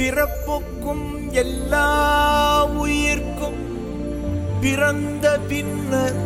பிறப்புக்கும் எல்லா உயிர்க்கும் பிறந்த பின்னர்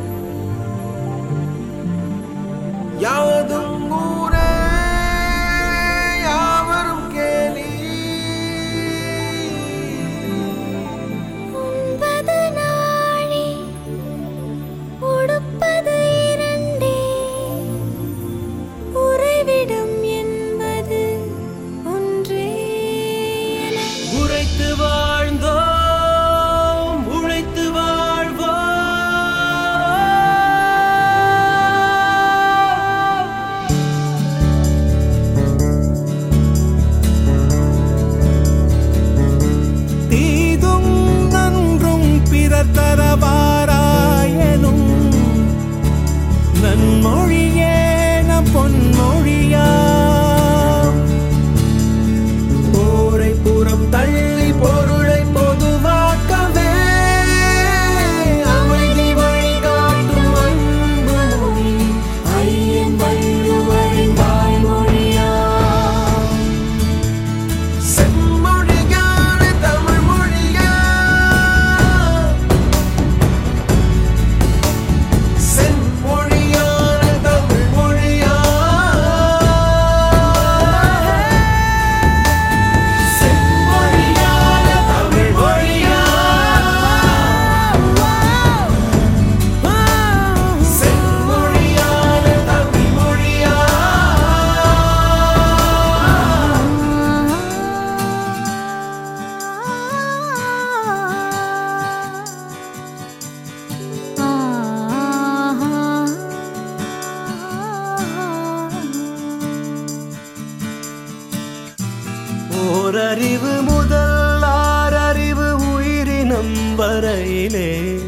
ஓரறிவு முதல் ஆறறிவு உயிரினம் வரையிலே.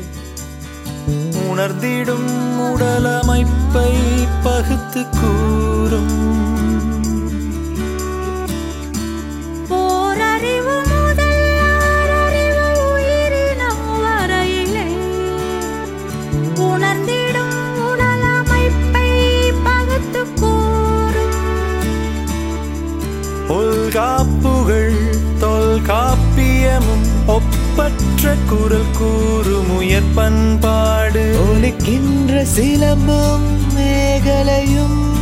உணர்ந்திடும் உடலமைப்பை பகுத்து கூ ஒப்பற்ற குரல் கூறும் உயர் பண்பாடு. ஒலிக்கின்ற சிலம்பும் மேகலையும்